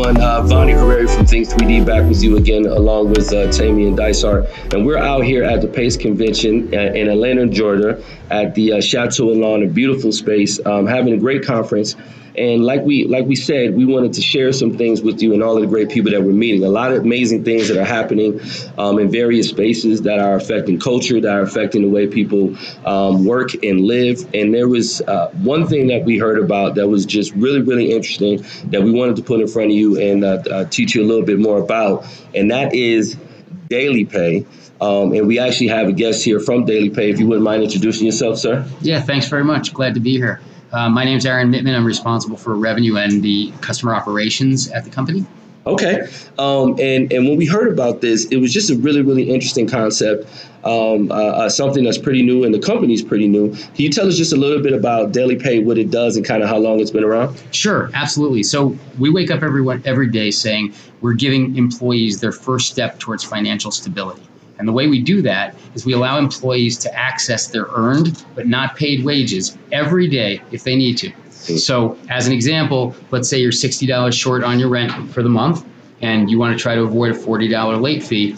everyone. Uh, Vonnie Carreri from Think 3D back with you again, along with uh, Tammy and Dysart. And we're out here at the PACE Convention uh, in Atlanta, Georgia, at the uh, Chateau Elan, a beautiful space, um, having a great conference. And like we like we said, we wanted to share some things with you and all of the great people that we're meeting. A lot of amazing things that are happening um, in various spaces that are affecting culture, that are affecting the way people um, work and live. And there was uh, one thing that we heard about that was just really really interesting that we wanted to put in front of you and uh, uh, teach you a little bit more about, and that is daily pay. Um, and we actually have a guest here from Daily Pay. If you wouldn't mind introducing yourself, sir. Yeah, thanks very much. Glad to be here. Uh, my name is Aaron Mittman. I'm responsible for revenue and the customer operations at the company. Okay. Um, and, and when we heard about this, it was just a really, really interesting concept, um, uh, uh, something that's pretty new and the company's pretty new. Can you tell us just a little bit about Daily Pay, what it does, and kind of how long it's been around? Sure, absolutely. So we wake up everyone every day saying we're giving employees their first step towards financial stability. And the way we do that is we allow employees to access their earned but not paid wages every day if they need to. So, as an example, let's say you're $60 short on your rent for the month and you want to try to avoid a $40 late fee.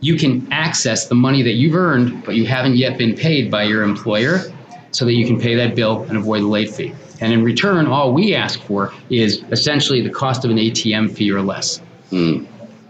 You can access the money that you've earned but you haven't yet been paid by your employer so that you can pay that bill and avoid the late fee. And in return, all we ask for is essentially the cost of an ATM fee or less. Mm.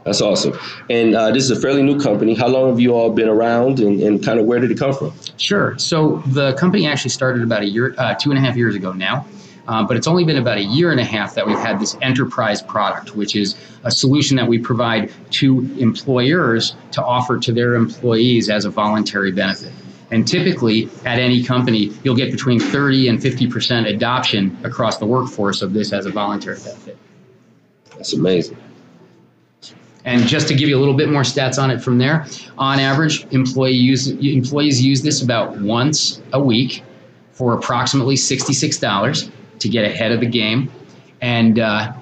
That's awesome. And uh, this is a fairly new company. How long have you all been around and, and kind of where did it come from? Sure. So the company actually started about a year, uh, two and a half years ago now. Uh, but it's only been about a year and a half that we've had this enterprise product, which is a solution that we provide to employers to offer to their employees as a voluntary benefit. And typically, at any company, you'll get between 30 and 50% adoption across the workforce of this as a voluntary benefit. That's amazing. And just to give you a little bit more stats on it from there, on average, employee use, employees use this about once a week for approximately $66 to get ahead of the game. And, uh,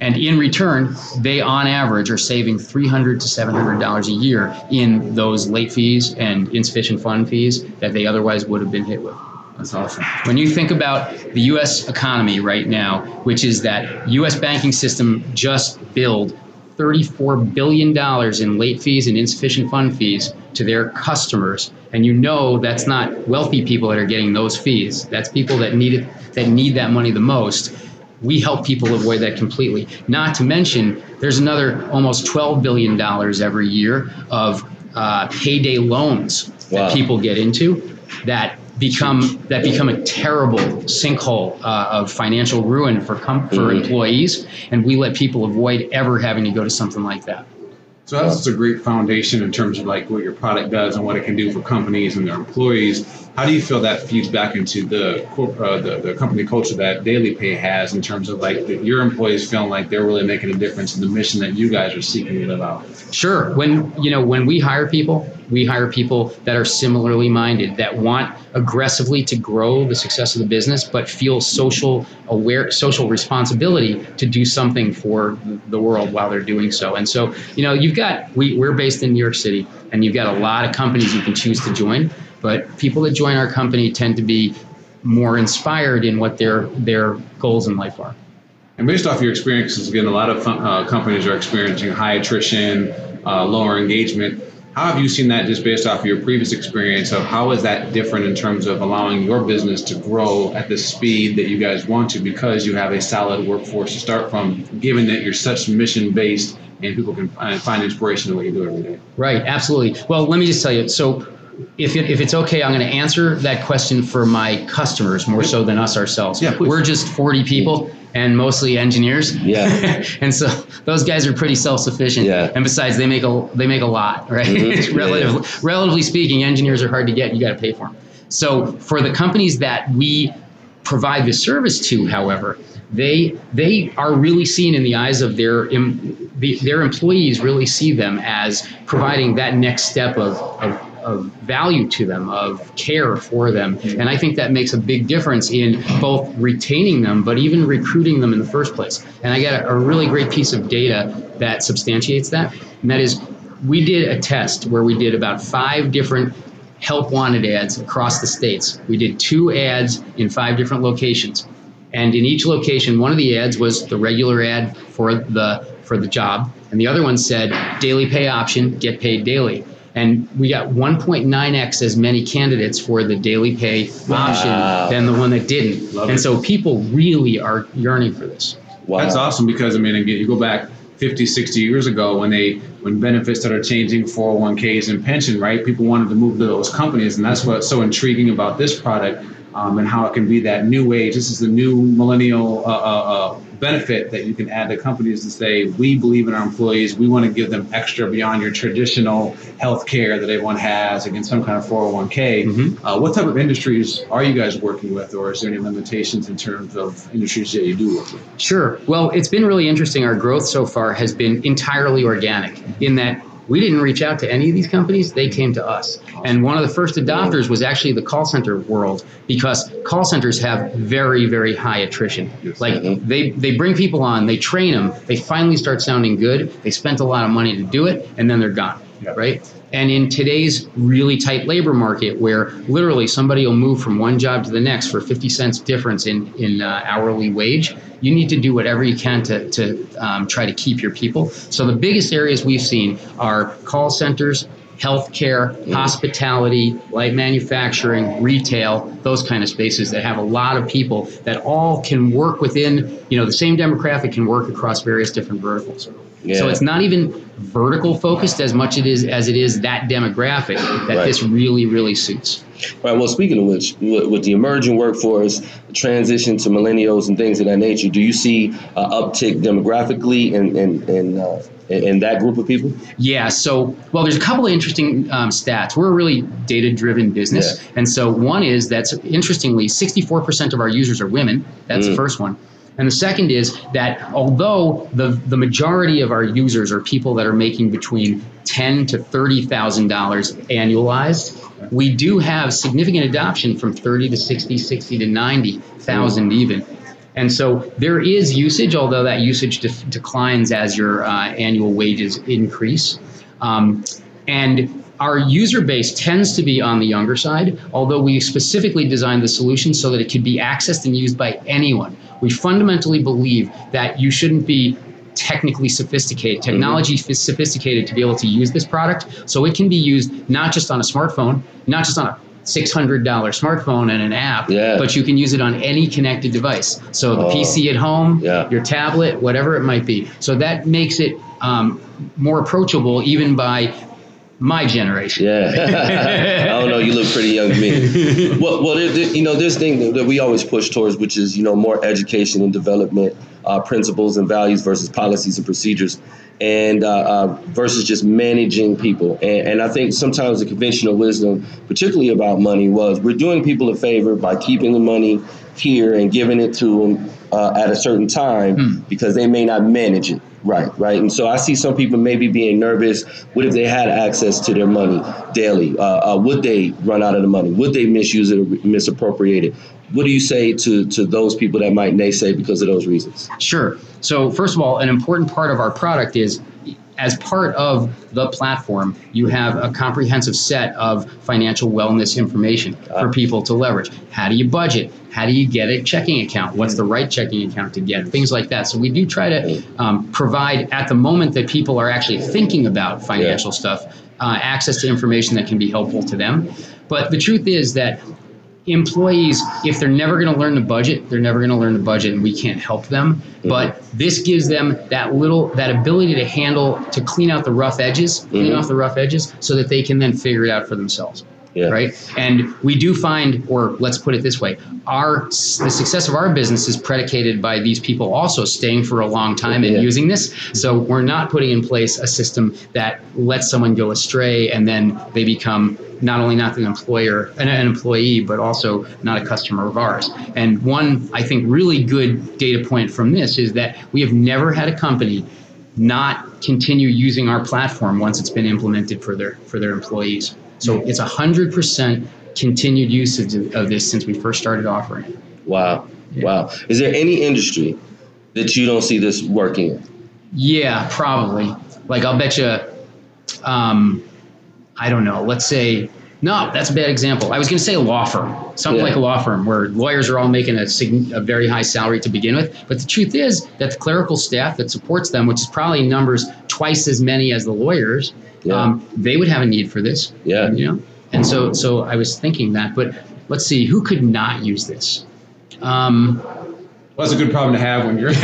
and in return, they on average are saving $300 to $700 a year in those late fees and insufficient fund fees that they otherwise would have been hit with. That's awesome. When you think about the U.S. economy right now, which is that U.S. banking system just billed $34 billion in late fees and insufficient fund fees to their customers. And you know that's not wealthy people that are getting those fees. That's people that need it, that need that money the most. We help people avoid that completely. Not to mention, there's another almost $12 billion every year of uh, payday loans wow. that people get into that become that become a terrible sinkhole uh, of financial ruin for com- for mm-hmm. employees, and we let people avoid ever having to go to something like that. So that's a great foundation in terms of like what your product does and what it can do for companies and their employees. How do you feel that feeds back into the uh, the, the, company culture that Daily Pay has in terms of like your employees feeling like they're really making a difference in the mission that you guys are seeking to live out? Sure. When you know when we hire people, we hire people that are similarly minded that want aggressively to grow the success of the business, but feel social aware, social responsibility to do something for the world while they're doing so. And so, you know, you've got we, we're based in New York City, and you've got a lot of companies you can choose to join. But people that join our company tend to be more inspired in what their their goals in life are. And based off your experiences, again, a lot of uh, companies are experiencing high attrition, uh, lower engagement. How have you seen that just based off of your previous experience of how is that different in terms of allowing your business to grow at the speed that you guys want to because you have a solid workforce to start from, given that you're such mission based and people can uh, find inspiration in what you do every day? Right, absolutely. Well, let me just tell you. So if, it, if it's okay, I'm going to answer that question for my customers more so than us ourselves. Yeah, We're just 40 people and mostly engineers. Yeah. and so those guys are pretty self-sufficient. Yeah. And besides, they make a they make a lot, right? Mm-hmm. relatively, yeah. relatively speaking, engineers are hard to get. You got to pay for them. So for the companies that we provide the service to, however, they they are really seen in the eyes of their their employees. Really see them as providing that next step of, of of value to them, of care for them. And I think that makes a big difference in both retaining them, but even recruiting them in the first place. And I got a, a really great piece of data that substantiates that. And that is, we did a test where we did about five different help wanted ads across the states. We did two ads in five different locations. And in each location, one of the ads was the regular ad for the for the job, and the other one said daily pay option, get paid daily. And we got 1.9x as many candidates for the daily pay Wow. option than the one that didn't. Love and it. so people really are yearning for this. Wow. That's awesome because I mean, again, you go back 50, 60 years ago when they when benefits started changing 401ks and pension, right? People wanted to move to those companies, and that's what's so intriguing about this product um, and how it can be that new age. This is the new millennial uh, uh, uh, benefit that you can add to companies to say we believe in our employees. We want to give them extra beyond your traditional health care that everyone has against some kind of 401k. Mhm. Uh, what type of industries are you guys working with, or is there any limitations in terms of industries that you do work with? Sure. Well, it's been really interesting. Our growth so far has been entirely organic in that we didn't reach out to any of these companies, they came to us. And one of the first adopters was actually the call center world because call centers have very, very high attrition. Like they, they bring people on, they train them, they finally start sounding good, they spent a lot of money to do it, and then they're gone, Yeah. right? And in today's really tight labor market, where literally somebody will move from one job to the next for 50 cents difference in, in uh, hourly wage, you need to do whatever you can to, to um, try to keep your people. So the biggest areas we've seen are call centers, healthcare, hospitality, light manufacturing, retail, those kind of spaces that have a lot of people that all can work within, you know, the same demographic can work across various different verticals. Yeah. So it's not even vertical focused as much it is as it is that demographic that Right. this really, really suits. Right. Well, speaking of which, with, the emerging workforce, transition to millennials and things of that nature, do you see uh, uptick demographically in in in, uh, in that group of people? Yeah. So, well, there's a couple of interesting um, stats. We're a really data driven business. And so, one is that interestingly, 64% of our users are women. That's the Mm. first one. And the second is that although the, the majority of our users are people that are making between ten to thirty thousand dollars annualized, we do have significant adoption from thirty to 60, 60 to ninety thousand even. And so there is usage, although that usage def- declines as your uh, annual wages increase. Um, and our user base tends to be on the younger side, although we specifically designed the solution so that it could be accessed and used by anyone. We fundamentally believe that you shouldn't be technically sophisticated, technology is sophisticated to be able to use this product. So it can be used not just on a smartphone, not just on a $600 smartphone and an app, Yeah. but you can use it on any connected device. So the Oh. PC at home, Yeah. your tablet, whatever it might be. So that makes it um, more approachable even by my generation. Yeah. I don't know. You look pretty young to me. Well, well, there, there- you know, this thing that- that we always push towards, which is you know more education and development, uh, principles and values versus policies and procedures, and uh, uh, versus just managing people. And, and I think sometimes the conventional wisdom, particularly about money, was we're doing people a favor by keeping the money here and giving it to them uh, at a certain time Hmm. because they may not manage it right, right. And so I see some people maybe being nervous. What if they had access to their money daily? Uh, uh, would they run out of the money? Would they misuse it or misappropriate it? What do you say to to those people that might naysay because of those reasons? Sure. So, first of all, an important part of our product is as part of the platform, you have a comprehensive set of financial wellness information for people to leverage. How do you budget? How do you get a checking account? What's the right checking account to get? Things like that. So, we do try to um, provide, at the moment that people are actually thinking about financial stuff, uh, access to information that can be helpful to them. But the truth is that employees, if they're never going to learn the budget, they're never going to learn the budget, and we can't help them. But this gives them that little that ability to handle to clean out the rough edges, clean Mhm. off the rough edges, so that they can then figure it out for themselves. Yeah. Right, and we do find, or let's put it this way: our the success of our business is predicated by these people also staying for a long time and Yeah. using this. So we're not putting in place a system that lets someone go astray and then they become not only not an employer, an, an employee, but also not a customer of ours. And one, I think, really good data point from this is that we have never had a company not continue using our platform once it's been implemented for their for their employees. So it's hundred percent continued usage of, of this since we first started offering it. Wow, wow. Is there any industry that you don't see this working in? Yeah, probably. Like I'll bet you, um, I don't know. Let's say No, that's a bad example. I was going to say a law firm, something Yeah. like a law firm where lawyers are all making a, sign- a very high salary to begin with. But the truth is that the clerical staff that supports them, which is probably numbers twice as many as the lawyers, Yeah. um, they would have a need for this. Yeah. You know, and so so I was thinking that. But let's see, who could not use this? Um, Well, that's a good problem to have when you're.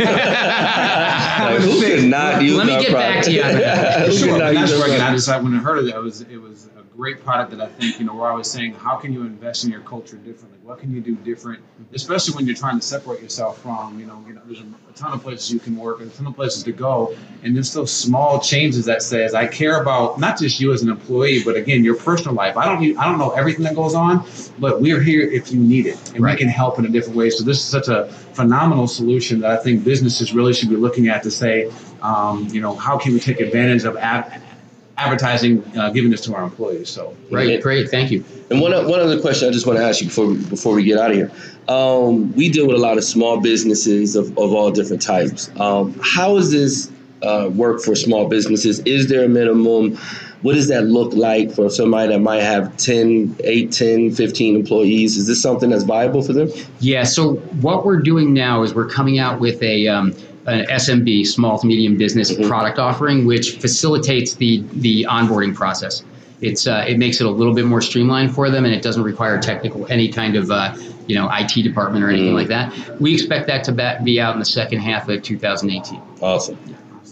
Like, who could not use Let me our get back to you on that. Who could Sure, not and that's use our where I product? decided when I heard of it, it was it was a great product that I think you know where I was saying how can you invest in your culture differently? What can you do different, especially when you're trying to separate yourself from you know you know there's a ton of places you can work and a ton of places to go, and just those small changes that says I care about not just you as an employee, but again your personal life. I don't need, I don't know everything that goes on, but we're here if you need it, and Right. we can help in a different way. So this is such a phenomenal solution that I think businesses really should be looking at to say, um, you know, how can we take advantage of ad- advertising, uh, giving this to our employees? So right, great, thank you. And one one other question I just want to ask you before before we get out of here. Um, we deal with a lot of small businesses of, of all different types. Um, how does this uh, work for small businesses? Is there a minimum? What does that look like for somebody that might have 10, 8, 10, 15 employees? Is this something that's viable for them? Yeah. So what we're doing now is we're coming out with a um, an SMB, small to medium business Mhm. product offering, which facilitates the the onboarding process. It's uh, it makes it a little bit more streamlined for them, and it doesn't require technical any kind of uh, you know IT department or anything Mm. like that. We expect that to be out in the second half of 2018. Awesome.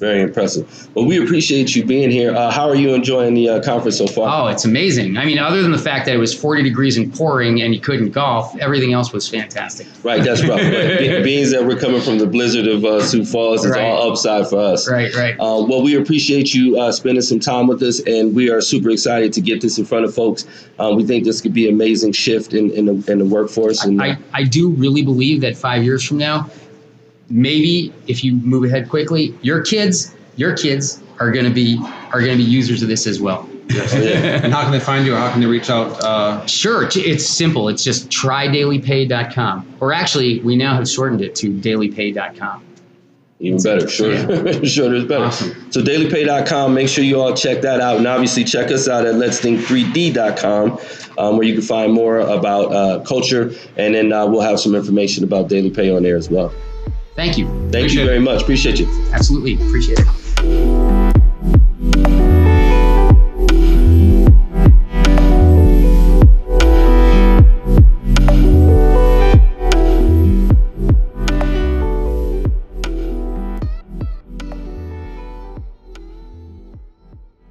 Very impressive. Well, we appreciate you being here. Uh, how are you enjoying the uh, conference so far? Oh, it's amazing. I mean, other than the fact that it was 40 degrees and pouring and you couldn't golf, everything else was fantastic. Right, that's rough. Right. Be- Being that we're coming from the blizzard of uh, Sioux Falls, it's Right. all upside for us. Right, right. Uh, well, we appreciate you uh, spending some time with us, and we are super excited to get this in front of folks. Um, we think this could be an amazing shift in, in, the, in the workforce. And I, I do really believe that five years from now, maybe if you move ahead quickly, your kids, your kids are going to be are going to be users of this as well. and how can they find you? Or how can they reach out? Uh, Sure, it's simple. It's just trydailypay.com. Or actually, we now have shortened it to dailypay.com. even better, sure, sure, is better. Awesome. So dailypay.com, make sure you all check that out, and obviously check us out at let'stthink3d.com, um, where you can find more about uh, culture, and then uh, we'll have some information about Daily Pay on there as well. Thank you. Thank Appreciate you it. very much. Appreciate you. Absolutely appreciate it.